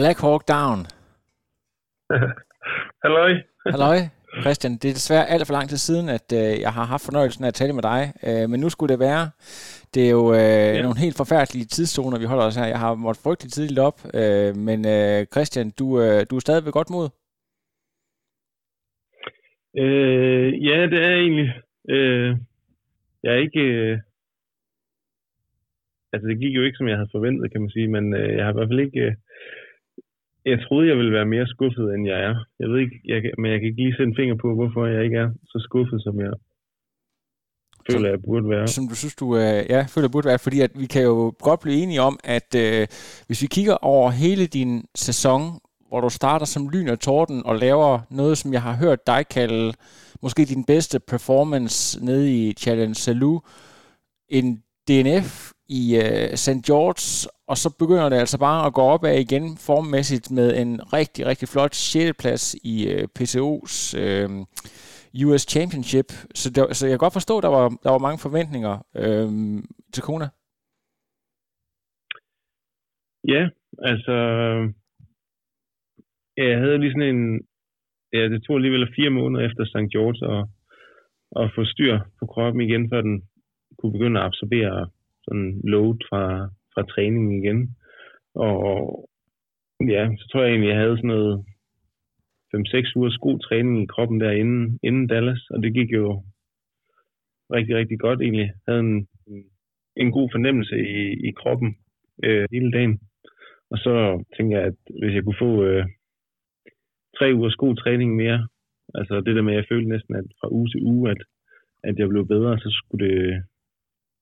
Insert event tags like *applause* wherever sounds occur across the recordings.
Black Hawk Down. *laughs* Halløj. Halløj, Christian. Det er desværre alt for lang tid siden, at øh, jeg har haft fornøjelsen af at tale med dig. Øh, men nu skulle det være. Det er jo øh, ja. nogle helt forfærdelige tidszoner, vi holder os her. Jeg har måttet frygteligt tidligt op. Øh, men øh, Christian, du, øh, du er stadig ved godt mod. Øh, ja, det er egentlig. Øh, jeg er ikke... Øh, altså, det gik jo ikke, som jeg havde forventet, kan man sige. Men øh, jeg har i hvert fald ikke... Øh, jeg troede, jeg ville være mere skuffet, end jeg er. Jeg ved ikke, jeg, men jeg kan ikke lige sætte en finger på, hvorfor jeg ikke er så skuffet, som jeg føler, jeg burde være. Som du synes, du øh, ja, føler burde være. Fordi at vi kan jo godt blive enige om, at øh, hvis vi kigger over hele din sæson, hvor du starter som lyn og torden og laver noget, som jeg har hørt dig kalde måske din bedste performance nede i Challenge Salou, en DNF i øh, St. George, og så begynder det altså bare at gå opad igen formmæssigt med en rigtig, rigtig flot 6. plads i øh, PCO's øh, US Championship. Så, der, så jeg kan godt forstå, at der var, der var mange forventninger øh, til Kona. Ja, altså... Ja, jeg havde lige sådan en... Ja, det tog alligevel fire måneder efter St. George at, at få styr på kroppen igen, før den kunne begynde at absorbere sådan load fra, fra træningen igen. Og ja, så tror jeg egentlig, jeg havde sådan noget 5-6 ugers god træning i kroppen derinde, inden, Dallas, og det gik jo rigtig, rigtig godt egentlig. Jeg havde en, en god fornemmelse i, i kroppen øh, hele dagen. Og så tænkte jeg, at hvis jeg kunne få øh, tre ugers god træning mere, altså det der med, at jeg følte næsten, at fra uge til uge, at, at jeg blev bedre, så skulle det,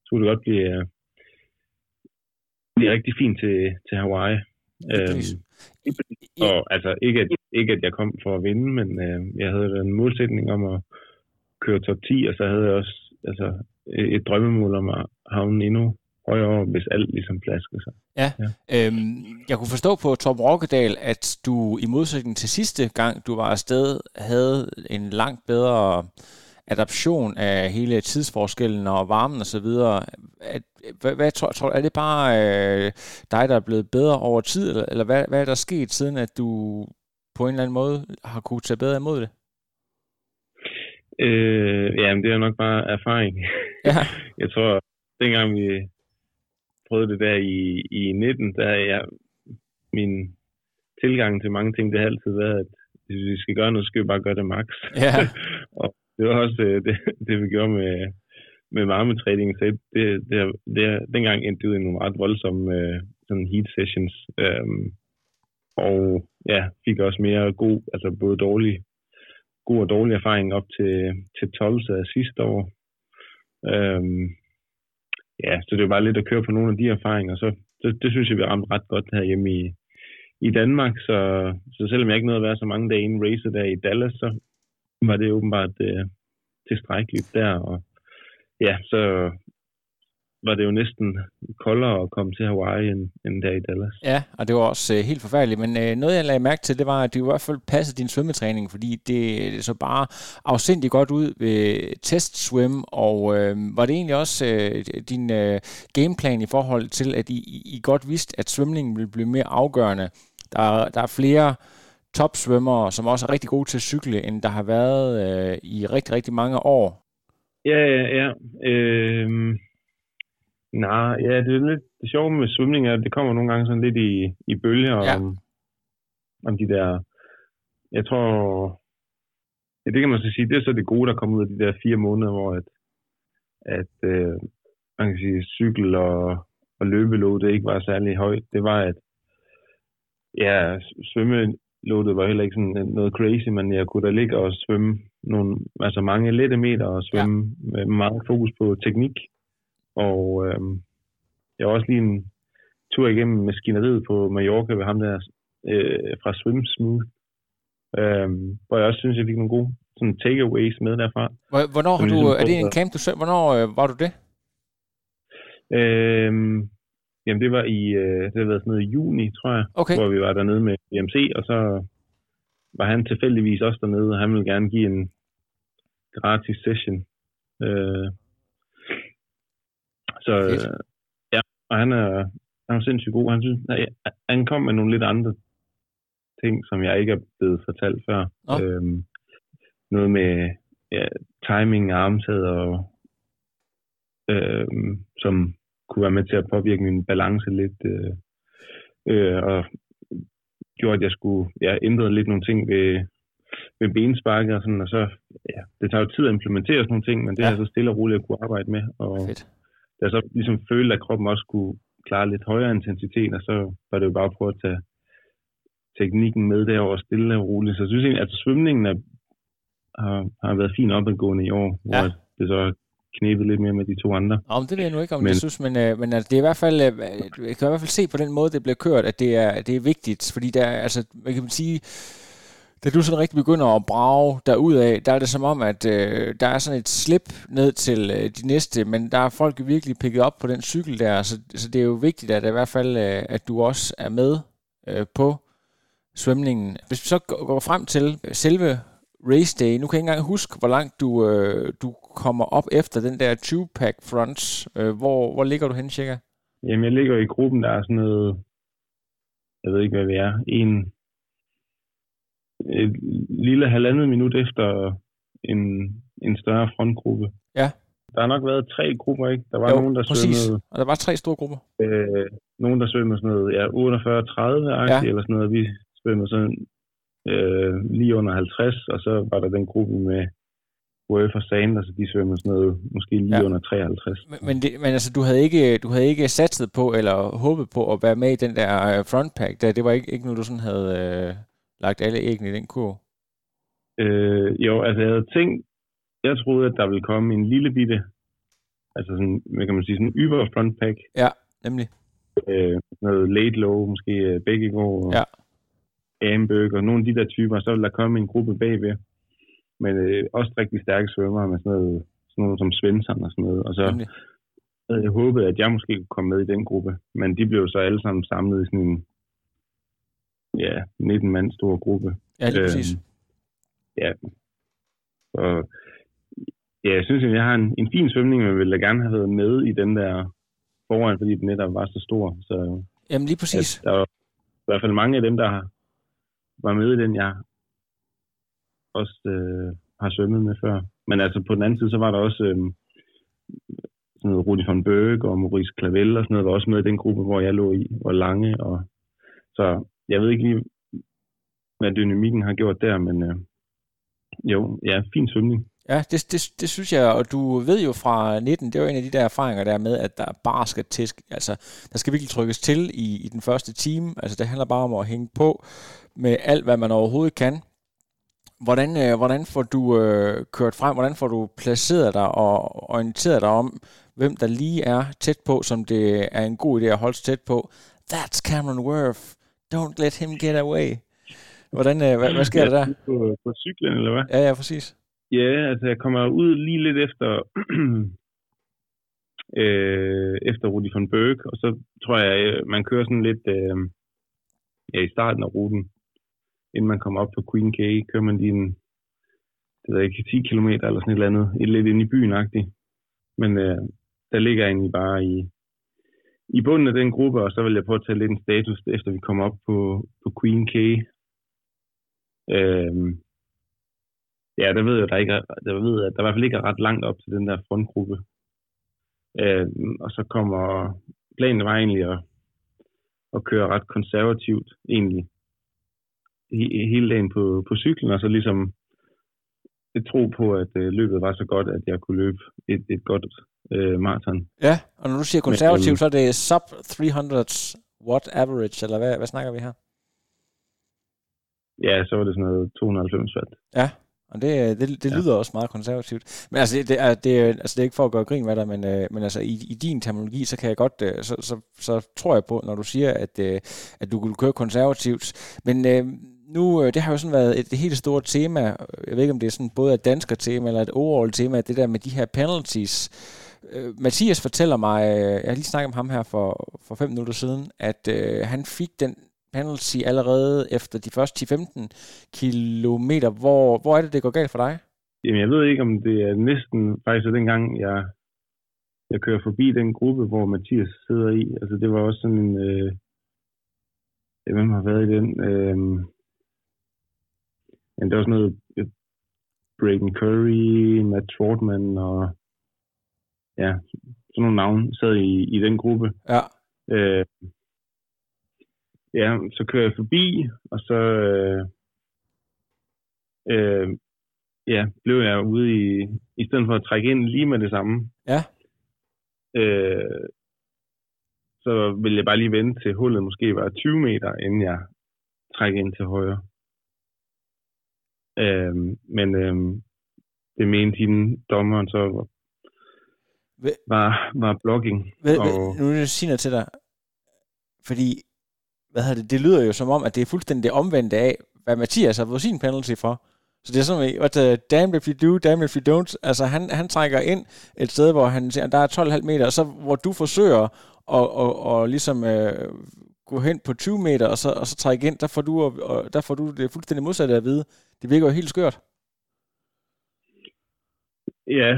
skulle det godt blive, øh, blive rigtig fint til, til Hawaii. Øhm, og altså ikke at, ikke at jeg kom for at vinde, men øh, jeg havde en målsætning om at køre top 10, og så havde jeg også altså, et drømmemål om at havne endnu højere, hvis alt ligesom flaskede sig. Ja. ja. Øhm, jeg kunne forstå på Tom Rokkedal, at du i modsætning til sidste gang, du var afsted, havde en langt bedre adaption af hele tidsforskellen og varmen osv. At, hvad, hvad tror, tror, er det bare øh, dig, der er blevet bedre over tid, eller, eller hvad, hvad er der sket siden, at du på en eller anden måde har kunne tage bedre imod det? Øh, jamen, det er nok bare erfaring. *laughs* Ja. *laughs* jeg tror, dengang vi prøvede det der i, i 19, der er jeg, min tilgang til mange ting, det har altid været, at hvis vi skal gøre noget, skal vi bare gøre det max. Ja. *laughs* og det var også øh, *laughs* det, det vi gjorde med, med varmetræning. Så det, det, det, dengang endte det ud i nogle ret voldsomme øh, sådan heat sessions. Øh, og ja, fik også mere god, altså både dårlig, god og dårlig erfaring op til, til 12 sidste år. Øh, ja, så det var bare lidt at køre på nogle af de erfaringer. Så, det, det synes jeg, vi ramte ret godt herhjemme i, i Danmark. Så, så selvom jeg ikke nåede at være så mange dage inden racer der i Dallas, så var det åbenbart øh, tilstrækkeligt der. Og ja, så var det jo næsten koldere at komme til Hawaii end, end der i Dallas. Ja, og det var også øh, helt forfærdeligt, men øh, noget jeg lagde mærke til, det var, at det i hvert fald passede din svømmetræning, fordi det, det så bare afsindig godt ud ved testswim, og øh, var det egentlig også øh, din øh, gameplan i forhold til, at I, I godt vidste, at svømningen ville blive mere afgørende? Der, der er flere topsvømmere, som også er rigtig gode til at cykle, end der har været øh, i rigtig, rigtig mange år. Ja, ja, ja. Øh, nej, ja, det er lidt det sjove med svømning, er, at det kommer nogle gange sådan lidt i, i bølger Ja. om, om de der... Jeg tror... Ja, det kan man så sige, det er så det gode, der kommer ud af de der fire måneder, hvor at, at øh, man kan sige, cykel og, og løbelåg, det ikke var særlig højt. Det var, at ja, svømme loadet var heller ikke sådan noget crazy, men jeg kunne da ligge og svømme nogle, altså mange lette meter og svømme ja. med meget fokus på teknik. Og øh, jeg var også lige en tur igennem maskineriet på Mallorca ved ham der øh, fra Swim Smooth, øh, hvor jeg også synes, jeg fik nogle gode sådan takeaways med derfra. Hvornår har du, ligesom er det en camp, du selv, hvornår øh, var du det? Øh, jamen det var i, øh, det har været sådan noget i juni, tror jeg, okay. hvor vi var dernede med EMC, og så var han tilfældigvis også dernede, og han ville gerne give en gratis session. Øh, så øh, ja, og han er, han er sindssygt god. Han, synes, han kom med nogle lidt andre ting, som jeg ikke er blevet fortalt før. Oh. Øhm, noget med ja, timing, armtaget og øhm, som kunne være med til at påvirke min balance lidt. Øh, øh, og gjorde, at jeg skulle ja, ændre lidt nogle ting ved, ved bensparket og sådan, og så, ja, det tager jo tid at implementere sådan nogle ting, men det ja. er så stille og roligt at kunne arbejde med, og Fedt. da jeg så ligesom følte, at kroppen også kunne klare lidt højere intensitet, og så var det jo bare at prøve at tage teknikken med derover stille og roligt. Så jeg synes egentlig, at svømningen er, har, har været fint opadgående i år, ja. hvor det så knæbet lidt mere med de to andre. Om det ved jeg nu ikke, om men, jeg synes, men, øh, men altså, det er i hvert fald, øh, jeg kan i hvert fald se på den måde, det bliver kørt, at det er, det er vigtigt, fordi der er, altså, man kan sige, da du sådan rigtig begynder at brage af, der er det som om, at øh, der er sådan et slip ned til øh, de næste, men der er folk virkelig pikket op på den cykel der, så, så det er jo vigtigt, at i hvert fald, øh, at du også er med øh, på svømningen. Hvis vi så går frem til selve race day, nu kan jeg ikke engang huske, hvor langt du, øh, du kommer op efter den der 20-pack fronts. Øh, hvor, hvor ligger du hen cirka? Jamen, jeg ligger i gruppen, der er sådan noget, jeg ved ikke, hvad vi er, en et lille halvandet minut efter en, en større frontgruppe. Ja. Der har nok været tre grupper, ikke? Der var jo, nogen, der præcis. svømmede... Og der var tre store grupper. Øh, nogen, der svømmede sådan noget, ja, 48-30 ja. eller sådan noget. Vi svømmede sådan øh, lige under 50, og så var der den gruppe med Worth og Sanders, de svømmede sådan noget, måske lige ja. under 53. Men, men, det, men altså, du havde, ikke, du havde ikke satset på, eller håbet på at være med i den der øh, frontpack, der, det var ikke, ikke noget, du sådan havde øh, lagt alle æggene i den kur? Øh, jo, altså jeg havde tænkt, jeg troede, at der ville komme en lille bitte, altså sådan, hvad kan man sige, sådan en yber frontpack. Ja, nemlig. Øh, noget late low, måske øh, begge går. Ja. Amberg og nogle af de der typer, så vil der komme en gruppe bagved. Men øh, også rigtig stærke svømmere med sådan noget, sådan noget som Svensson og sådan noget. Og så havde jeg håbet, at jeg måske kunne komme med i den gruppe. Men de blev så alle sammen samlet i sådan en ja, 19 mand stor gruppe. Ja, det er øh, præcis. Ja. Og ja, jeg synes, at jeg har en, en fin svømning, men ville da gerne have været med i den der foran, fordi den netop var så stor. Så, Jamen lige præcis. At der var i hvert fald mange af dem, der har var med i den, jeg også øh, har svømmet med før. Men altså på den anden side, så var der også øh, sådan noget Rudi von Berg og Maurice Clavel og sådan noget, var også med i den gruppe, hvor jeg lå i, og lange. Og, så jeg ved ikke lige, hvad dynamikken har gjort der, men øh, jo, ja, fin svømning. Ja, det, det, det synes jeg, og du ved jo fra 19, det var en af de der erfaringer der med, at der bare skal tæsk, altså der skal virkelig trykkes til i, i den første time, altså det handler bare om at hænge på med alt, hvad man overhovedet kan. Hvordan, øh, hvordan får du øh, kørt frem, hvordan får du placeret dig og orienteret dig om, hvem der lige er tæt på, som det er en god idé at holde tæt på. That's Cameron Worth. Don't let him get away. Hvordan, øh, hvad, hvad sker der der? På, på cyklen, eller hvad? Ja, ja, præcis. Ja, altså jeg kommer ud lige lidt efter, *clears throat* øh, efter Rudi von Berg, og så tror jeg, øh, man kører sådan lidt øh, ja, i starten af ruten, inden man kommer op på Queen K, kører man lige en, det ved ikke, 10 km eller sådan et eller andet, et lidt ind i byen -agtigt. Men øh, der ligger jeg egentlig bare i, i bunden af den gruppe, og så vil jeg prøve at tage lidt en status, efter vi kommer op på, på Queen K. Øh, ja, der ved jeg, der, ikke er, der, ved jeg, der i hvert fald ikke er ret langt op til den der frontgruppe. Øh, og så kommer planen var egentlig at, at køre ret konservativt egentlig hele dagen på, på cyklen, og så ligesom et tro på, at øh, løbet var så godt, at jeg kunne løbe et, et godt øh, maraton. Ja, og når du siger konservativt, Men, øhm, så er det sub 300 watt average, eller hvad, hvad snakker vi her? ja, så var det sådan noget 290 watt. Ja, og det, det, det lyder ja. også meget konservativt. Men altså, det er, det, er, altså, det er ikke for at gøre grin med dig, men, øh, men altså, i, i din terminologi, så kan jeg godt, øh, så, så, så tror jeg på, når du siger, at, øh, at du kunne køre konservativt. Men øh, nu, øh, det har jo sådan været et, et helt stort tema, jeg ved ikke, om det er sådan både et dansker tema, eller et overall tema, det der med de her penalties. Øh, Mathias fortæller mig, øh, jeg har lige snakket med ham her for, for fem minutter siden, at øh, han fik den penalty allerede efter de første 10-15 kilometer. Hvor, hvor er det, det går galt for dig? Jamen, jeg ved ikke, om det er næsten faktisk den gang, jeg, jeg kører forbi den gruppe, hvor Mathias sidder i. Altså, det var også sådan en... Øh, hvem har været i den? Øh, men der var sådan noget øh, Braden Curry, Matt Trotman og ja, sådan nogle navne sad i, i den gruppe. Ja. Øh, ja, så kører jeg forbi, og så øh, øh, ja, blev jeg ude i, i stedet for at trække ind lige med det samme. Ja. Øh, så ville jeg bare lige vente til hullet måske var 20 meter, inden jeg trækker ind til højre. Øh, men øh, det mente hende, dommeren, så var, var, var blocking. Ved, og... nu vil jeg sige noget til dig. Fordi hvad hedder det, det lyder jo som om, at det er fuldstændig det omvendte af, hvad Mathias har fået sin penalty for. Så det er sådan, at uh, damn if you do, damn if you don't. Altså han, han trækker ind et sted, hvor han siger, der er 12,5 meter, og så hvor du forsøger at, og, og, og ligesom uh, gå hen på 20 meter, og så, og så trække ind, der får, du, og der får du det fuldstændig modsatte at vide. Det virker jo helt skørt. Ja,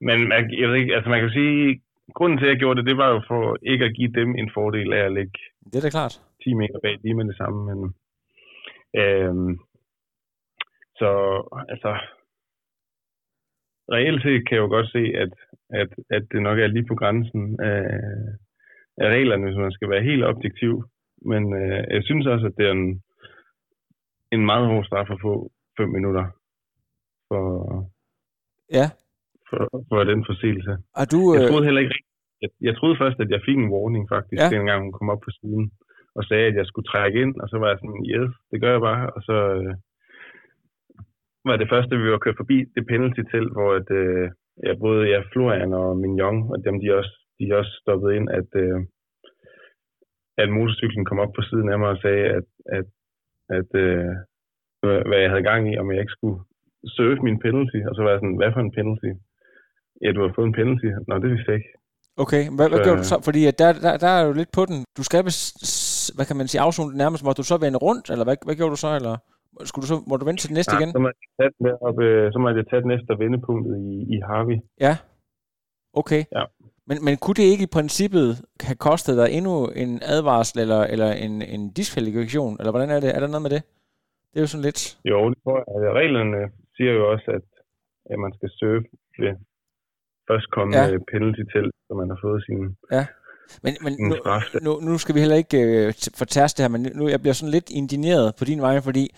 men man, jeg ved ikke, altså man kan sige, grunden til, at jeg gjorde det, det var jo for ikke at give dem en fordel af at lægge det er da klart. 10 meter bag lige med det samme. Men, øhm, så altså, reelt set kan jeg jo godt se, at, at, at det nok er lige på grænsen af, af reglerne, hvis man skal være helt objektiv. Men øh, jeg synes også, at det er en, en meget hård straf at få 5 minutter for, ja. for, for den forseelse. Og du, jeg øh, troede heller ikke jeg, jeg troede først, at jeg fik en warning faktisk, ja. dengang hun kom op på siden og sagde, at jeg skulle trække ind, og så var jeg sådan, yes, det gør jeg bare, og så øh, var det første, vi var kørt forbi det penalty til, hvor at, øh, ja, både ja, Florian og Mignon, og dem, de også, de også stoppede ind, at, øh, at motorcyklen kom op på siden af mig og sagde, at, at, at øh, hvad jeg havde gang i, om jeg ikke skulle surfe min penalty, og så var jeg sådan, hvad for en penalty? Ja, du har fået en penalty. Nå, det vidste jeg ikke. Okay, hvad, hvad gjorde du så? Fordi der, der, der er jo lidt på den. Du skal, hvad kan man sige, afzone det nærmest. Må du så vende rundt, eller hvad, hvad gjorde du så? Eller skulle du så, må du vente til det næste ja, igen? Så må, jeg tage den op, øh, så må jeg tage den næste vendepunktet i, i Harvey. Ja, okay. Ja. Men, men kunne det ikke i princippet have kostet dig endnu en advarsel eller, eller en, en diskvalifikation? Eller hvordan er det? Er der noget med det? Det er jo sådan lidt... Jo, det tror jeg. Reglerne siger jo også, at, at man skal søge ved først komme ja. penalty til, så man har fået sin, ja. Men, men nu, nu, nu skal vi heller ikke øh, fortærste det her, men nu jeg bliver sådan lidt indigneret på din vej, fordi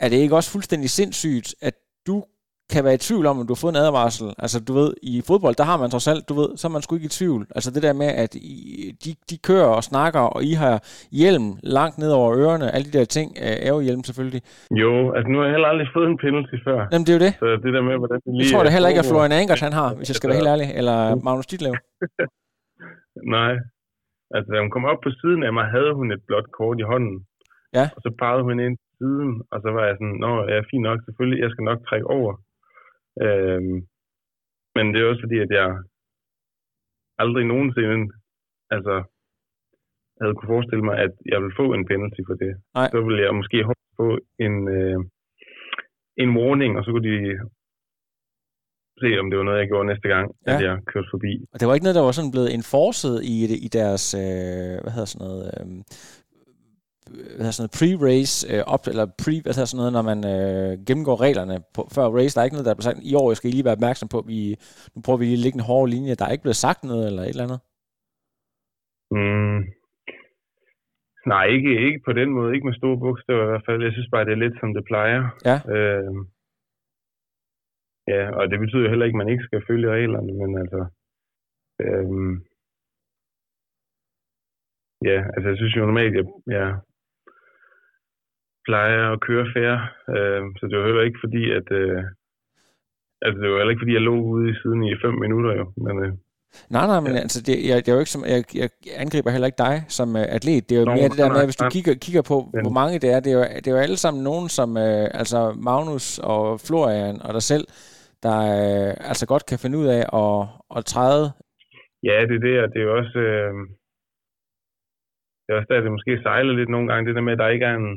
er det ikke også fuldstændig sindssygt, at du kan være i tvivl om, om du har fået en advarsel. Altså, du ved, i fodbold, der har man trods alt, du ved, så er man sgu ikke i tvivl. Altså, det der med, at I, de, de kører og snakker, og I har hjelm langt ned over ørerne, alle de der ting, er jo hjelm selvfølgelig. Jo, altså nu har jeg heller aldrig fået en penalty før. Jamen, det er jo det. Så det der med, hvordan det lige Jeg tror det heller ikke, at Florian Angers han har, hvis jeg skal være helt ærlig, eller Magnus Ditlev. *laughs* Nej. Altså, da hun kom op på siden af mig, havde hun et blåt kort i hånden. Ja. Og så pegede hun ind siden, og så var jeg sådan, nå, jeg er fint nok, selvfølgelig, jeg skal nok trække over. Øhm, men det er også fordi, at jeg aldrig nogensinde altså, havde kunne forestille mig, at jeg ville få en penalty for det. Nej. Så ville jeg måske håbe på en, øh, en warning, og så kunne de se, om det var noget, jeg gjorde næste gang, ja. at jeg kørte forbi. Og det var ikke noget, der var sådan blevet enforced i, i deres, øh, hvad hedder sådan noget, øh, hedder sådan noget, pre-race, øh, op, eller pre, hvad hedder sådan noget, når man øh, gennemgår reglerne på, før race. Der er ikke noget, der er blevet sagt, i år skal I lige være opmærksom på, vi, nu prøver vi lige at lægge en hård linje. Der er ikke blevet sagt noget, eller et eller andet? Mm. Nej, ikke, ikke på den måde. Ikke med store bogstaver i hvert fald. Jeg synes bare, det er lidt, som det plejer. Ja. Øh, ja, og det betyder heller ikke, at man ikke skal følge reglerne, men altså... Øh, ja, altså jeg synes jo normalt, jeg, jeg plejer at køre færre. Øh, så det var heller ikke fordi, at... Øh, altså, det var heller ikke fordi, jeg lå ude i siden i fem minutter jo. Men, øh, Nej, nej, men ja. altså, det, jeg, det er jo ikke som, jeg, jeg angriber heller ikke dig som uh, atlet. Det er jo Nå, mere det der med, hvis du kigger, kigger på, men. hvor mange det er, det er, jo, det er jo alle sammen nogen, som, uh, altså Magnus og Florian og dig selv, der uh, altså godt kan finde ud af at, at træde. Ja, det er det, og det er jo også, uh, det er også der, det måske sejler lidt nogle gange, det der med, at der ikke er en,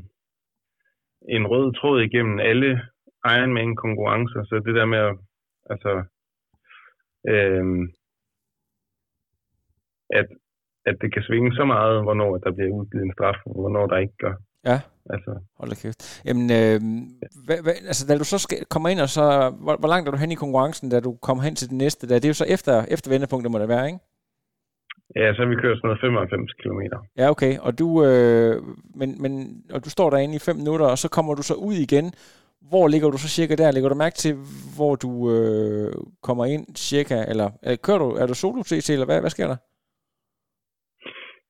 en rød tråd igennem alle Ironman konkurrencer, så det der med at, altså, øh, at, at det kan svinge så meget, hvornår der bliver udgivet en straf, og hvornår der ikke gør. Ja, altså. hold da kæft. Jamen, øh, hvad, hvad, altså, da du så skal, kommer ind, og så, hvor, hvor langt er du hen i konkurrencen, da du kommer hen til det næste? Der? Det er jo så efter, efter vendepunktet, må det være, ikke? Ja, så vi kørt sådan noget 95 km. Ja, okay. Og du, øh, men, men, og du står derinde i 5 minutter, og så kommer du så ud igen. Hvor ligger du så cirka der? Ligger du mærke til, hvor du øh, kommer ind cirka? Eller, eller kører du, er du solo CC, eller hvad, hvad sker der?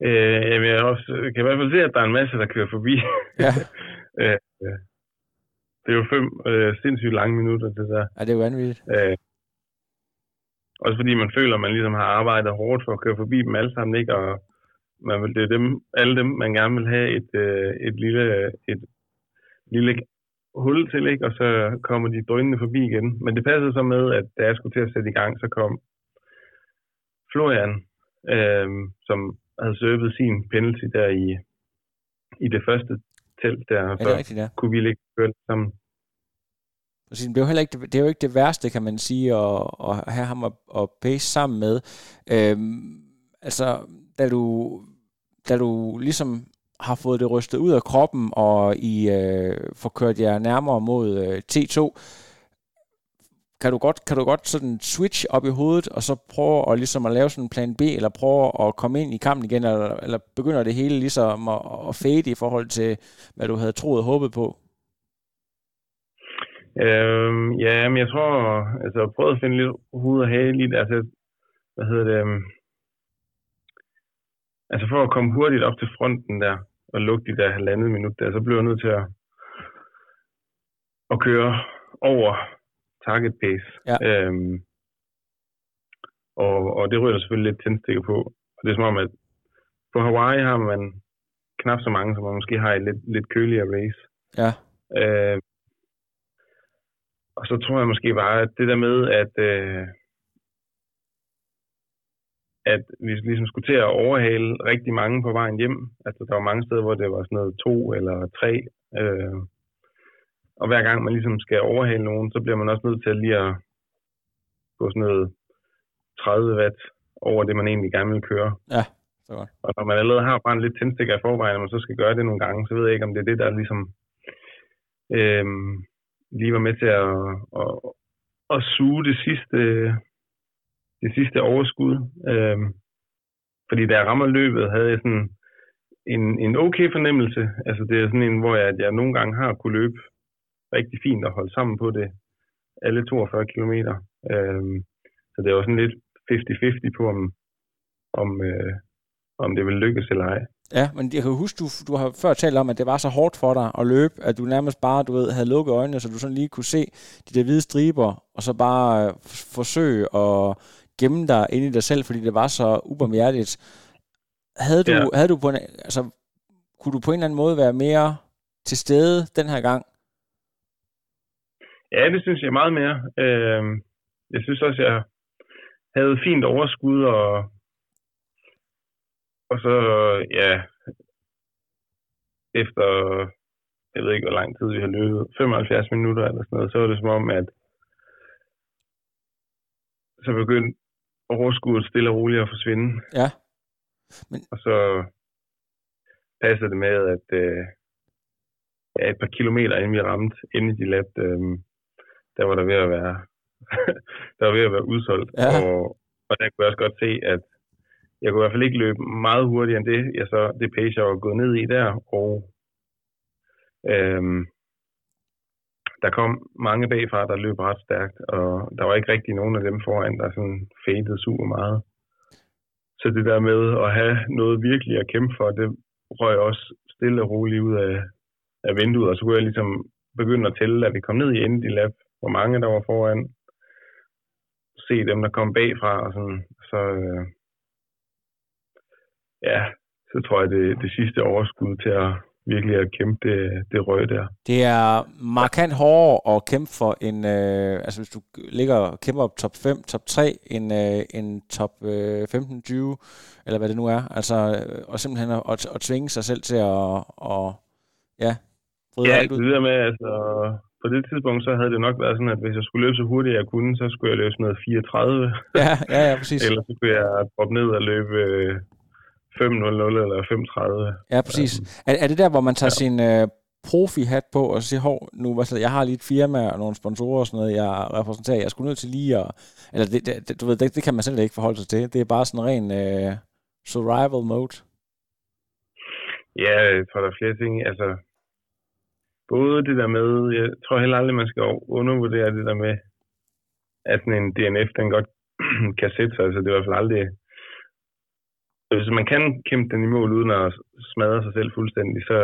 Øh, jamen, jeg også, kan i hvert fald se, at der er en masse, der kører forbi. Ja. *laughs* øh, det er jo fem øh, sindssygt lange minutter, det der. Ja, det er jo vanvittigt. Øh, også fordi man føler, at man ligesom har arbejdet hårdt for at køre forbi dem alle sammen, ikke? Og man vil, det er dem, alle dem, man gerne vil have et, øh, et lille, et lille hul til, ikke? Og så kommer de drønende forbi igen. Men det passede så med, at da jeg skulle til at sætte i gang, så kom Florian, øh, som havde servet sin penalty der i, i det første telt der, det er rigtigt, ja. kunne vi ikke køre sammen. Præcis, det er, jo heller ikke, det det, er jo ikke det værste, kan man sige, at, at have ham og, pace sammen med. Øhm, altså, da du, da du ligesom har fået det rystet ud af kroppen, og I øh, får kørt jer nærmere mod øh, T2, kan du godt, kan du godt sådan switch op i hovedet, og så prøve at, ligesom at lave sådan en plan B, eller prøve at komme ind i kampen igen, eller, eller begynder det hele ligesom at, at fade i forhold til, hvad du havde troet og håbet på? Øhm, ja, men jeg tror, altså jeg prøvede at finde lidt hoved og hale lidt, altså, hvad hedder det, um, altså for at komme hurtigt op til fronten der, og lukke de der halvandet minut der, så blev jeg nødt til at, at køre over target pace. Ja. Øhm, og, og det ryger der selvfølgelig lidt tændstikker på. Og det er som om, at på Hawaii har man knap så mange, som man måske har i lidt, lidt køligere race. Ja. Øh, og så tror jeg måske bare, at det der med, at, øh, at vi ligesom skulle til at overhale rigtig mange på vejen hjem. Altså, der var mange steder, hvor det var sådan noget to eller tre. Øh, og hver gang man ligesom skal overhale nogen, så bliver man også nødt til at lige at gå sådan noget 30 watt over det, man egentlig gerne vil køre. Ja, så godt. Og når man allerede har brændt lidt tændstikker i forvejen, og man så skal gøre det nogle gange, så ved jeg ikke, om det er det, der ligesom øh, lige var med til at, at, at suge det sidste, det sidste overskud. Øh, fordi da jeg rammer løbet, havde jeg sådan en, en okay fornemmelse. Altså det er sådan en, hvor jeg, at jeg nogle gange har kunne løbe rigtig fint at holde sammen på det alle 42 km. Øh, så det var sådan lidt 50-50 på, om, om, øh, om det vil lykkes eller ej. Ja, men jeg kan huske, du, du har før talt om, at det var så hårdt for dig at løbe, at du nærmest bare, du ved, havde lukket øjnene, så du sådan lige kunne se de der hvide striber, og så bare øh, forsøge at gemme dig ind i dig selv, fordi det var så ubarmhjertigt. Havde du, ja. havde du på en, altså, kunne du på en eller anden måde være mere til stede den her gang? Ja, det synes jeg meget mere. Øh, jeg synes også, jeg havde fint overskud, og, og så, ja, efter, jeg ved ikke, hvor lang tid vi har løbet, 75 minutter eller sådan noget, så var det som om, at så begyndte overskuddet stille og roligt at forsvinde. Ja. Men... Og så passer det med, at øh, ja, et par kilometer inden vi ramte, inden de lab, øh, der var der ved at være, *laughs* der var ved at være udsolgt. Ja. Og, og der kunne jeg også godt se, at jeg kunne i hvert fald ikke løbe meget hurtigere end det, jeg så, det pace, jeg var gået ned i der. Og øhm, der kom mange bagfra, der løb ret stærkt, og der var ikke rigtig nogen af dem foran, der sådan fadede super meget. Så det der med at have noget virkelig at kæmpe for, det røg også stille og roligt ud af, af vinduet, og så kunne jeg ligesom begynde at tælle, at vi kom ned i endelig Lab, hvor mange der var foran, se dem, der kom bagfra, og sådan, så, øh, ja, så tror jeg, det, det sidste overskud til at virkelig at kæmpe det, det røg der. Det er markant hårdere at kæmpe for en, øh, altså hvis du ligger og kæmper op top 5, top 3, en, øh, en top øh, 15-20, eller hvad det nu er, altså, øh, og simpelthen at, at, at tvinge sig selv til at, og, ja, bryde ja, alt ud. det der med, altså, på det tidspunkt, så havde det nok været sådan, at hvis jeg skulle løbe så hurtigt, jeg kunne, så skulle jeg løbe sådan noget 34. Ja, ja, ja, præcis. *laughs* Eller så kunne jeg droppe ned og løbe 5.00 eller 5.30. Ja, præcis. Er, er det der, hvor man tager ja. sin uh, profi-hat på og siger, hov, nu, altså, jeg har lige et firma og nogle sponsorer og sådan noget, jeg repræsenterer, jeg skulle nødt til lige at... Eller det, det, du ved, det, det kan man selv ikke forholde sig til. Det er bare sådan en ren uh, survival mode. Ja, jeg tror, der er flere ting. Altså, både det der med, jeg tror heller aldrig, man skal undervurdere det der med, at sådan en DNF, den godt *clears throat* kan sætte sig. Altså, det er i hvert fald aldrig hvis man kan kæmpe den i mål uden at smadre sig selv fuldstændig, så,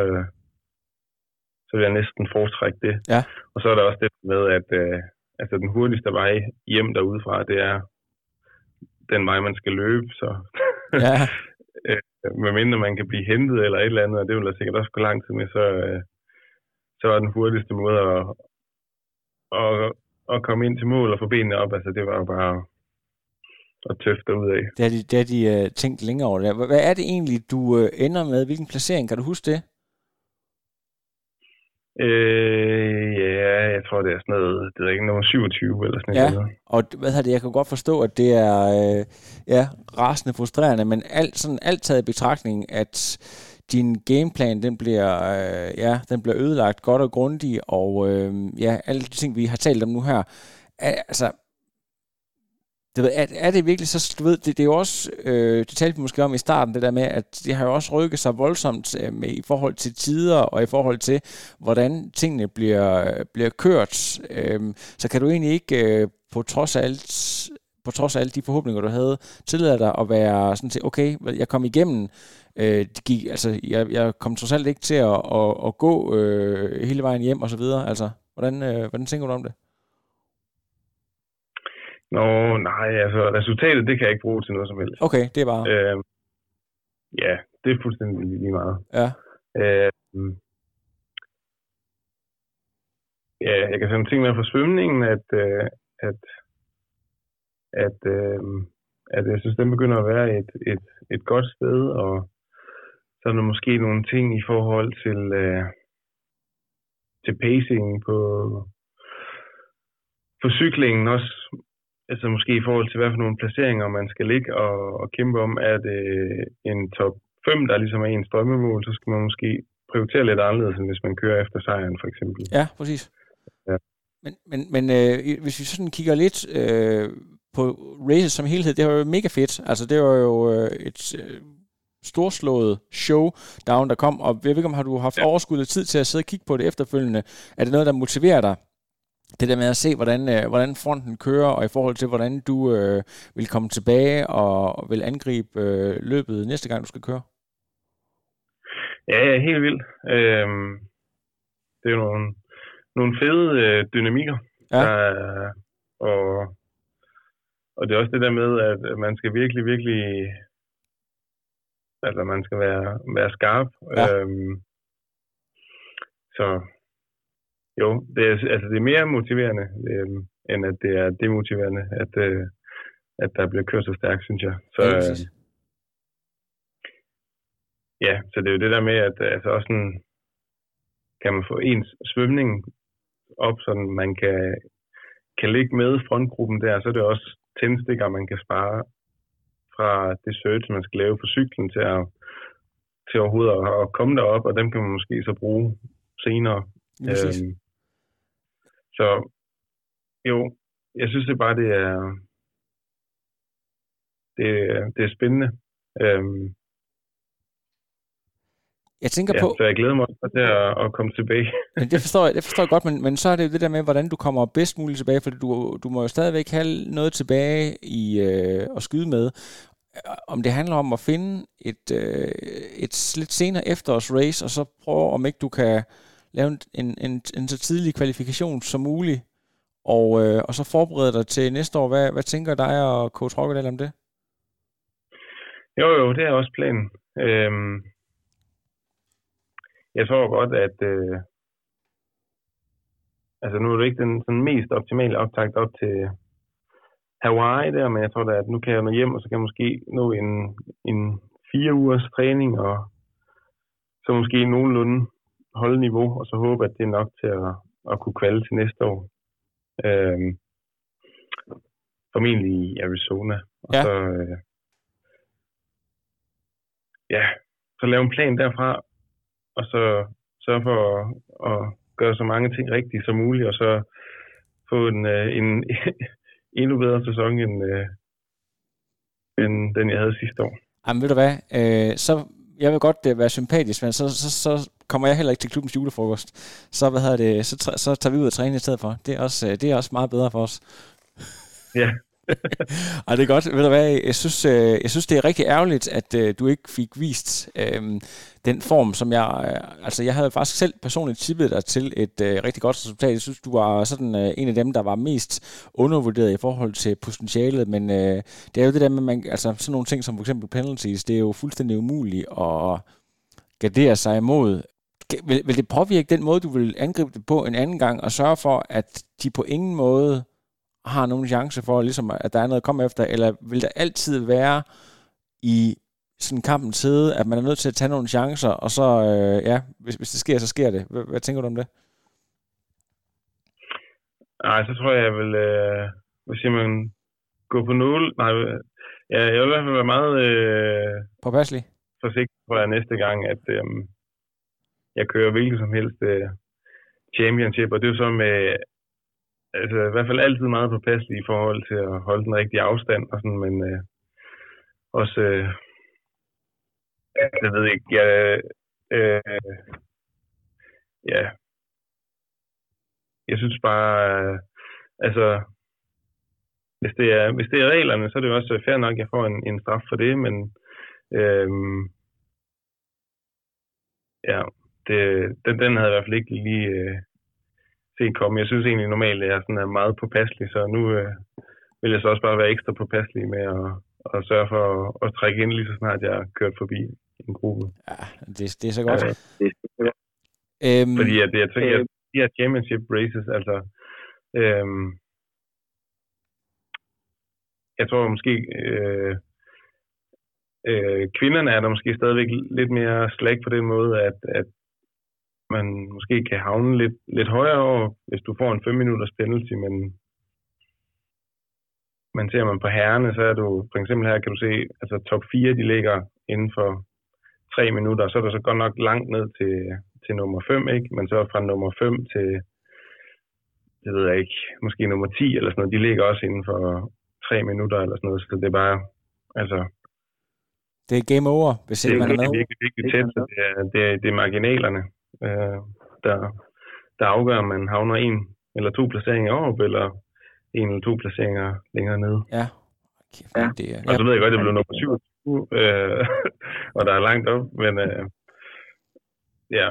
så vil jeg næsten foretrække det. Ja. Og så er der også det med, at øh, altså den hurtigste vej hjem derudefra, det er den vej, man skal løbe. Så ja. *laughs* øh, medmindre man kan blive hentet eller et eller andet, og det vil da sikkert også gå lang tid med, så, øh, så er den hurtigste måde at, at, at komme ind til mål og få benene op. Altså det var jo bare at tøfte ud af. Det har de, det har de uh, tænkt længere over. Det. Hvad er det egentlig, du uh, ender med? Hvilken placering? Kan du huske det? Øh, ja, jeg tror, det er sådan noget, det er ikke nummer 27 eller sådan ja, noget. og hvad har det, jeg kan godt forstå, at det er øh, ja, rasende frustrerende, men alt, sådan, alt taget i betragtning, at din gameplan, den bliver, øh, ja, den bliver ødelagt godt og grundigt, og øh, ja, alle de ting, vi har talt om nu her, er, altså, det ved, er, er det virkelig så, du ved, det, det er jo også, øh, det talte vi måske om i starten, det der med, at det har jo også rykket sig voldsomt øh, med, i forhold til tider, og i forhold til, hvordan tingene bliver, bliver kørt. Øh, så kan du egentlig ikke, øh, på trods af alt, på trods af alle de forhåbninger, du havde, tillade dig at være sådan til, okay, jeg kom igennem, øh, det gik, altså, jeg, jeg kom trods alt ikke til at, at, at gå øh, hele vejen hjem og så videre, altså, hvordan, øh, hvordan tænker du om det? Nå, nej, altså resultatet, det kan jeg ikke bruge til noget som helst. Okay, det er bare... Øh, ja, det er fuldstændig lige meget. Ja. Øh, ja, jeg kan sådan tænke mig fra svømningen, at, øh, at, at, øh, at jeg synes, den begynder at være et, et, et godt sted, og så er der måske nogle ting i forhold til, øh, til pacing på, på cyklingen også altså måske i forhold til, hvad for nogle placeringer man skal ligge og, og kæmpe om, er det en top 5, der ligesom er en strømmemål, så skal man måske prioritere lidt anderledes, end hvis man kører efter sejren, for eksempel. Ja, præcis. Ja. Men, men, men øh, hvis vi sådan kigger lidt øh, på racet som helhed, det var jo mega fedt. Altså, det var jo øh, et øh, storslået show down, der kom, og jeg ved ikke, om har du haft ja. overskud af tid til at sidde og kigge på det efterfølgende. Er det noget, der motiverer dig det der med at se, hvordan, øh, hvordan fronten kører, og i forhold til, hvordan du øh, vil komme tilbage og vil angribe øh, løbet næste gang, du skal køre? Ja, ja helt vildt. Øhm, det er jo nogle, nogle fede øh, dynamikker. Ja. Øh, og, og det er også det der med, at man skal virkelig, virkelig altså man skal være, være skarp. Ja. Øhm, så jo, det er, altså det er mere motiverende, øh, end at det er demotiverende, at, øh, at der bliver kørt så stærkt, synes jeg. Så, ja, øh, ja, så det er jo det der med, at altså også sådan, kan man få ens svømning op, så man kan, kan ligge med frontgruppen der, så er det også tændstikker, man kan spare fra det search, man skal lave på cyklen til at, til overhovedet at, at komme derop, og dem kan man måske så bruge senere. Øhm, så jo, jeg synes det bare, det er, det, det er spændende. Øhm, jeg tænker ja, på... Så jeg glæder mig til at, at komme tilbage. *laughs* men det forstår jeg, det forstår jeg godt, men, men så er det jo det der med, hvordan du kommer bedst muligt tilbage, for du, du må jo stadigvæk have noget tilbage i øh, at skyde med. Om det handler om at finde et, øh, et lidt senere efterårsrace, og så prøve, om ikke du kan lave en, en, en, en så tidlig kvalifikation som muligt, og, øh, og så forberede dig til næste år. Hvad, hvad tænker dig og Coach Rokkedal om det? Jo, jo, det er også planen. Øhm, jeg tror godt, at øh, altså nu er det ikke den sådan mest optimale optakt op til Hawaii der, men jeg tror da, at nu kan jeg nå hjem, og så kan jeg måske nå en, en fire ugers træning, og så måske nogenlunde holde niveau, og så håbe, at det er nok til at, at kunne kvalde til næste år. Øhm, formentlig i Arizona. Og ja. så, øh, ja, så lave en plan derfra, og så sørge for at, at gøre så mange ting rigtigt som muligt, og så få en, øh, en *laughs* endnu bedre sæson, end, øh, end den, jeg havde sidste år. Jamen ved du hvad, øh, så jeg vil godt øh, være sympatisk, men så, så, så kommer jeg heller ikke til klubbens julefrokost. Så, hvad hedder det, så, så tager vi ud og træne i stedet for. Det er også, det er også meget bedre for os. Ja. *laughs* Ej, det er godt. Ved du hvad, jeg synes, øh, jeg synes det er rigtig ærgerligt, at øh, du ikke fik vist øh, den form, som jeg... Øh, altså, jeg havde faktisk selv personligt tippet dig til et øh, rigtig godt resultat. Jeg synes, du var sådan øh, en af dem, der var mest undervurderet i forhold til potentialet, men øh, det er jo det der med, man, altså, sådan nogle ting som for eksempel penalties, det er jo fuldstændig umuligt at gardere sig imod. Vil, vil det påvirke den måde, du vil angribe det på en anden gang, og sørge for, at de på ingen måde har nogen chance for, ligesom, at der er noget at komme efter, eller vil der altid være i sådan kampen side, at man er nødt til at tage nogle chancer, og så, øh, ja, hvis, hvis det sker, så sker det. Hvad, hvad tænker du om det? Nej, så tror jeg, jeg vil, øh, hvad siger man, gå på nul. Nej, ja, jeg vil i hvert fald være meget øh, påpasselig. Forsigtig, tror jeg, næste gang, at øh, jeg kører hvilket som helst øh, championship, og det er jo så med, altså i hvert fald altid meget påpasselig i forhold til at holde den rigtige afstand og sådan, men øh, også, øh, jeg ved ikke, jeg, øh, ja, jeg synes bare, øh, altså, hvis det, er, hvis det er reglerne, så er det jo også fair nok, at jeg får en, en straf for det, men øhm, ja, det, den, den havde jeg i hvert fald ikke lige øh, set komme. Jeg synes egentlig normalt, at jeg sådan er meget påpasselig, så nu øh, vil jeg så også bare være ekstra påpasselig med at, at sørge for at, at trække ind lige så snart jeg er kørt forbi en gruppe. Ja, det, det er så godt. Ja, det er, øhm, Fordi at jeg tænker, at de her championship races, altså øhm, jeg tror måske øh, øh, kvinderne er der måske stadigvæk lidt mere slag på den måde, at, at man måske kan havne lidt, lidt højere over, hvis du får en 5 minutters penalty, men man ser man på herrene, så er du, for eksempel her kan du se, altså top 4, de ligger inden for 3 minutter, så er der så godt nok langt ned til, til nummer 5, ikke? Men så fra nummer 5 til, det ved jeg ikke, måske nummer 10 eller sådan noget, de ligger også inden for 3 minutter eller sådan noget, så det er bare, altså... Det er game over, hvis ikke man er med. Det er virkelig, virkelig tæt, så det er, det er, det er marginalerne øh, der, der afgør, om man havner en eller to placeringer op, eller en eller to placeringer længere nede. Ja. Okay, ja. Det er, og så ved jeg godt, at det blev nummer 7, øh, og der er langt op, men øh, ja,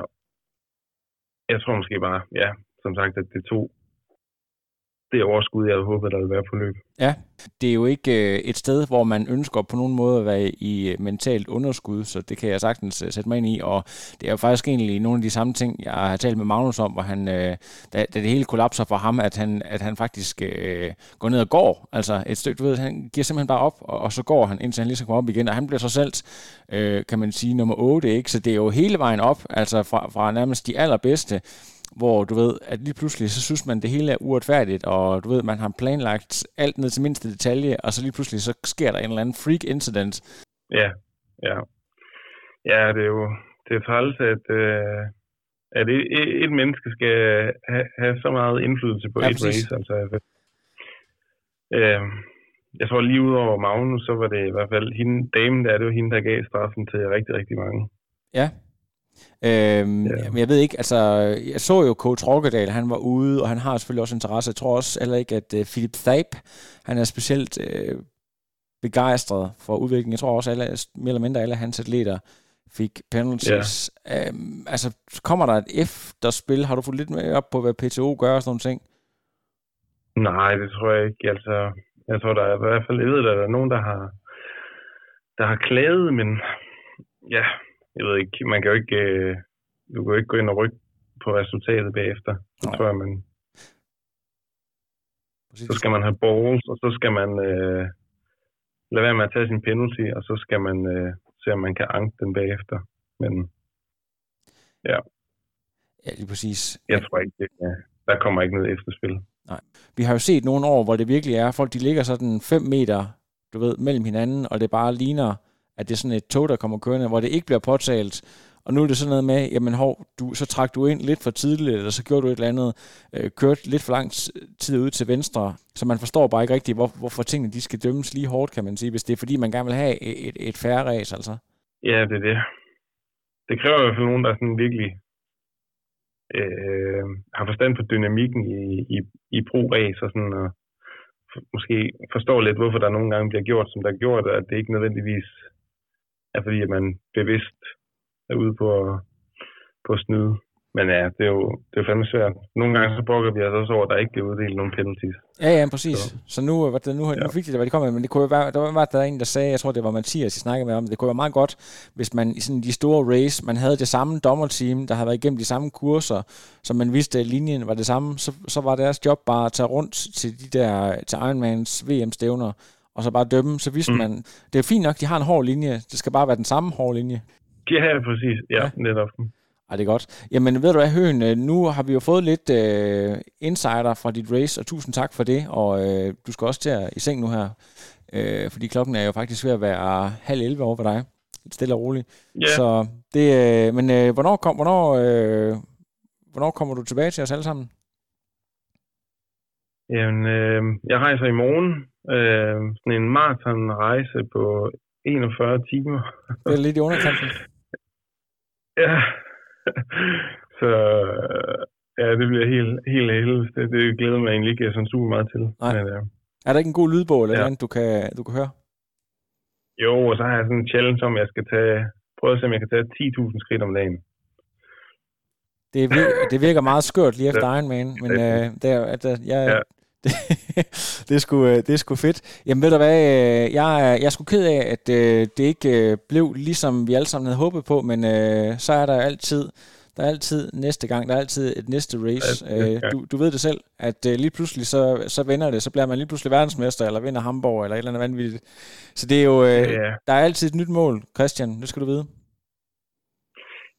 jeg tror måske bare, ja, som sagt, at det to det overskud, jeg havde håbet, der ville være på løb. Ja, det er jo ikke øh, et sted, hvor man ønsker på nogen måde at være i øh, mentalt underskud, så det kan jeg sagtens øh, sætte mig ind i, og det er jo faktisk egentlig nogle af de samme ting, jeg har talt med Magnus om, hvor han, da, da det hele kollapser for ham, at han, at han faktisk øh, går ned og går, altså et stykke, du ved, han giver simpelthen bare op, og, og så går han, indtil han lige skal komme op igen, og han bliver så selv, øh, kan man sige, nummer 8, ikke? Så det er jo hele vejen op, altså fra, fra nærmest de allerbedste, hvor du ved, at lige pludselig, så synes man, at det hele er uretfærdigt, og du ved, man har planlagt alt ned til mindste detalje, og så lige pludselig, så sker der en eller anden freak incident. Ja, ja. Ja, det er jo det er træls, at, øh, at et, et menneske skal have, have så meget indflydelse på ja, et race. Altså, øh, jeg tror lige ud over Magnus, så var det i hvert fald hende, damen der, det var hende, der gav straffen til rigtig, rigtig mange. Ja, Øhm, ja. Men jeg ved ikke, altså, jeg så jo Coach Rokkedal, han var ude, og han har selvfølgelig også interesse. Jeg tror også heller ikke, at uh, Philip Thaip, han er specielt uh, begejstret for udviklingen. Jeg tror også, at alle, mere eller mindre alle hans atleter fik penalties. Ja. Øhm, altså, kommer der et efterspil? Har du fået lidt mere op på, hvad PTO gør og sådan nogle ting? Nej, det tror jeg ikke. Altså, jeg tror, der er i hvert fald, jeg ved, der er nogen, der har, der har klaget, men ja, jeg ved ikke, man kan jo ikke, øh, du kan jo ikke gå ind og rykke på resultatet bagefter. Så tror jeg, man, så skal man have balls, og så skal man øh, lade være med at tage sin penalty, og så skal man øh, se, om man kan anke den bagefter. Men ja. Ja, lige præcis. Jeg tror ikke, det, ja, der kommer ikke noget efterspil. Nej. Vi har jo set nogle år, hvor det virkelig er, folk de ligger sådan 5 meter, du ved, mellem hinanden, og det bare ligner, at det er sådan et tog, der kommer kørende, hvor det ikke bliver påtalt, og nu er det sådan noget med, jamen hov, du, så trak du ind lidt for tidligt, eller så gjorde du et eller andet, øh, kørte lidt for lang tid ud til venstre, så man forstår bare ikke rigtigt, hvor, hvorfor tingene de skal dømmes lige hårdt, kan man sige, hvis det er fordi, man gerne vil have et, et, et færre race, altså. Ja, det er det. Det kræver i hvert fald nogen, der sådan virkelig øh, har forstand på dynamikken i, i, i pro-race og sådan, og måske forstår lidt, hvorfor der nogle gange bliver gjort, som der er gjort, og at det ikke nødvendigvis er fordi, at man bevidst er ude på, på at snyde. Men ja, det er jo, det er fandme svært. Nogle gange så brokker vi os også over, at der ikke bliver uddelt nogen penalties. Ja, ja, præcis. Så, så nu, hvad det, nu, ja. nu fik de det, hvad de kom med, men det kunne jo være, der var, der var en, der sagde, jeg tror, det var Mathias, jeg snakkede med om, det kunne være meget godt, hvis man i sådan de store race, man havde det samme dommerteam, der havde været igennem de samme kurser, som man vidste, at linjen var det samme, så, så var deres job bare at tage rundt til de der, til Ironmans VM-stævner, og så bare dømme, så vidste mm. man, det er fint nok, de har en hård linje, det skal bare være den samme hårde linje. Ja, præcis. Ja, ja. netop. Ej, det er godt. Jamen, ved du hvad, Høen, øh, nu har vi jo fået lidt uh, insider fra dit race, og tusind tak for det, og uh, du skal også til at i seng nu her, uh, fordi klokken er jo faktisk ved at være halv 11 over ved dig. Stille og roligt. Yeah. Så det, uh, men uh, hvornår, kom, hvornår, uh, hvornår kommer du tilbage til os alle sammen? Jamen, øh, jeg rejser i morgen. Øh, sådan en maratonrejse på 41 timer. det er lidt i underkanten. *laughs* Ja. så ja, det bliver helt, helt helt. Det, det glæder mig egentlig ikke sådan super meget til. Nej. Men, ja. Er der ikke en god lydbog eller ja. noget, du kan, du kan høre? Jo, og så har jeg sådan en challenge om, jeg skal tage, prøve at se, om jeg kan tage 10.000 skridt om dagen. Det virker, det virker meget skørt lige *laughs* efter Iron Man, men øh, det er, at, jeg, ja. Det, er sgu, øh, det er sgu fedt. Jamen ved du hvad, øh, jeg, jeg er sgu ked af, at øh, det ikke blev ligesom vi alle sammen havde håbet på, men øh, så er der altid der er altid næste gang, der er altid et næste race. Øh, du, du ved det selv, at lige pludselig så, så vender det, så bliver man lige pludselig verdensmester, eller vinder Hamburg, eller et eller andet vanvittigt. Så det er jo, øh, ja. der er altid et nyt mål, Christian, det skal du vide.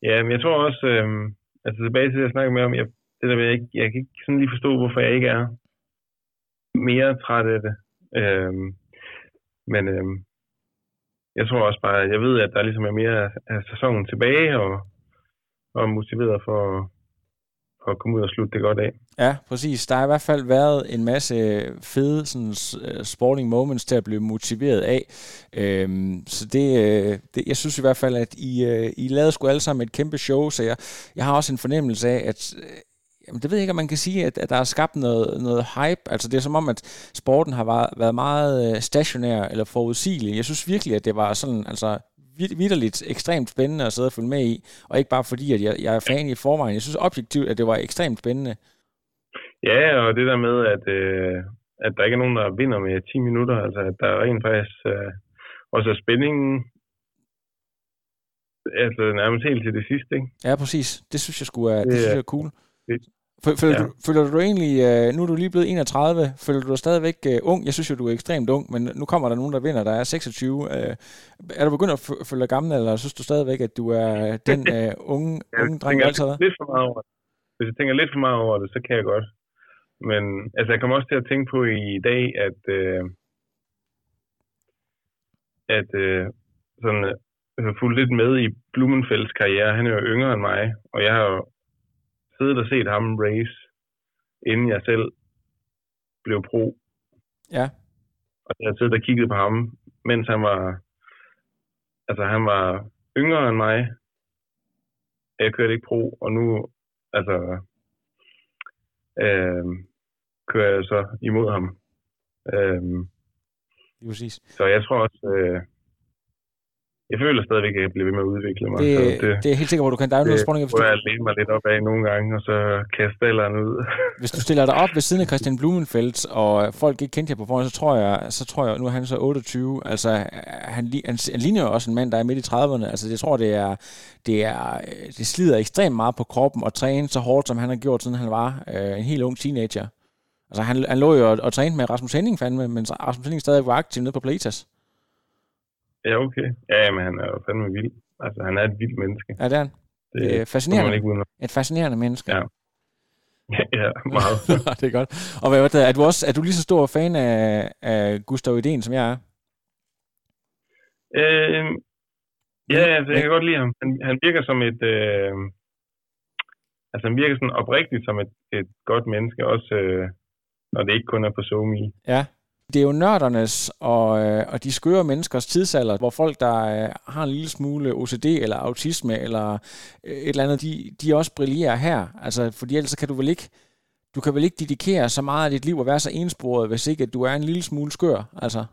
Ja, men jeg tror også, øh, altså tilbage til det, jeg snakkede med om, jeg, det der jeg, jeg kan ikke sådan lige forstå, hvorfor jeg ikke er mere træt af det. Øhm, men øhm, jeg tror også bare, jeg ved, at der ligesom er mere af sæsonen tilbage, og, og motiveret for, for at komme ud og slutte det godt af. Ja, præcis. Der har i hvert fald været en masse fede sådan, øh, sporting moments til at blive motiveret af. Øhm, så det, øh, det, jeg synes i hvert fald, at I, øh, I lavede sgu alle sammen et kæmpe show, så jeg, jeg har også en fornemmelse af, at Jamen, det ved jeg ikke, om man kan sige, at, at der er skabt noget, noget hype. Altså, det er som om, at sporten har været, været meget øh, stationær eller forudsigelig. Jeg synes virkelig, at det var sådan, altså, vidderligt ekstremt spændende at sidde og følge med i, og ikke bare fordi, at jeg, jeg er fan i forvejen. Jeg synes objektivt, at det var ekstremt spændende. Ja, og det der med, at, øh, at der ikke er nogen, der vinder med 10 minutter, altså at der rent faktisk øh, også er spændingen altså nærmest helt til det sidste, ikke? Ja, præcis. Det synes jeg skulle er, det, det synes jeg er cool. Det, Føler, ja. du, føler du egentlig, uh, nu er du lige blevet 31, føler du dig stadigvæk uh, ung? Jeg synes jo, du er ekstremt ung, men nu kommer der nogen, der vinder, der er 26. Uh, øh, er du begyndt at føle dig gammel, eller synes du stadigvæk, at du er den uh, *laughs* unge, unge dreng, du altid Lidt for meget over det. Hvis jeg tænker lidt for meget over det, så kan jeg godt. Men altså, jeg kommer også til at tænke på i dag, at, uh, at uh, sådan, uh, fulgt lidt med i Blumenfelds karriere. Han er jo yngre end mig, og jeg har jo siddet og set ham race, inden jeg selv blev pro. Ja. Og jeg har siddet og kigget på ham, mens han var, altså han var yngre end mig. Jeg kørte ikke pro, og nu, altså, øh, kører jeg så imod ham. Øh, Præcis. Så jeg tror også, øh, jeg føler stadigvæk, at jeg bliver ved med at udvikle mig. Det, så det, det er helt sikkert, hvor du kan. Der er jo noget spurning. Det prøver jeg læne mig lidt op af nogle gange, og så kaste balleren ud. *laughs* Hvis du stiller dig op ved siden af *laughs* Christian Blumenfeldt, og folk ikke kendte jer på forhånd, så tror jeg, så tror jeg, nu er han så 28, altså han, han, han ligner jo også en mand, der er midt i 30'erne. Altså jeg tror, det er, det er, det slider ekstremt meget på kroppen at træne så hårdt, som han har gjort, siden han var øh, en helt ung teenager. Altså han, han lå jo og, og trænede med Rasmus Henning fandme, men Rasmus Henning stadig var aktiv nede på Playtas. Ja, okay. Ja, men han er jo fandme vild. Altså, han er et vildt menneske. Ja, det er han. Det, det er fascinerende. Ikke et fascinerende menneske. Ja. ja, meget. *laughs* det er godt. Og hvad, er du også er du lige så stor fan af, af Gustav Idén, som jeg er? Øh, ja, altså, jeg kan godt lide ham. Han, han virker som et... Øh, altså, han virker sådan oprigtigt som et, et godt menneske, også øh, når det ikke kun er på SoMe. Ja. Det er jo nørdernes og, øh, og de skøre menneskers tidsalder, hvor folk, der øh, har en lille smule OCD eller autisme eller øh, et eller andet, de, de også brillerer her. Altså, fordi ellers kan du vel ikke, du kan vel ikke dedikere så meget af dit liv og være så ensporet, hvis ikke at du er en lille smule skør, altså.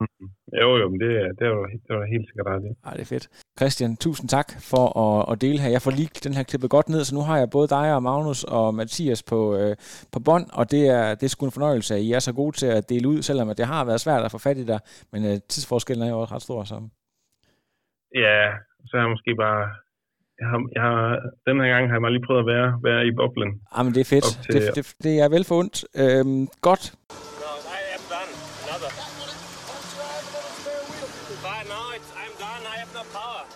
Mm-hmm. Jo, jo, men det, det, er jo, det er helt sikkert ret. Ej, det er fedt. Christian, tusind tak for at, at dele her. Jeg får lige den her klippet godt ned, så nu har jeg både dig og Magnus og Mathias på, øh, på bånd, og det er, det er sgu en fornøjelse, at I er så gode til at dele ud, selvom det har været svært at få fat i dig, men øh, tidsforskellen er jo også ret stor. Så. Ja, så har jeg måske bare jeg har, jeg har, den her gang har jeg bare lige prøvet at være, være i boblen. Jamen, det er fedt. Til, det, det, det er vel for ondt. Øhm, godt.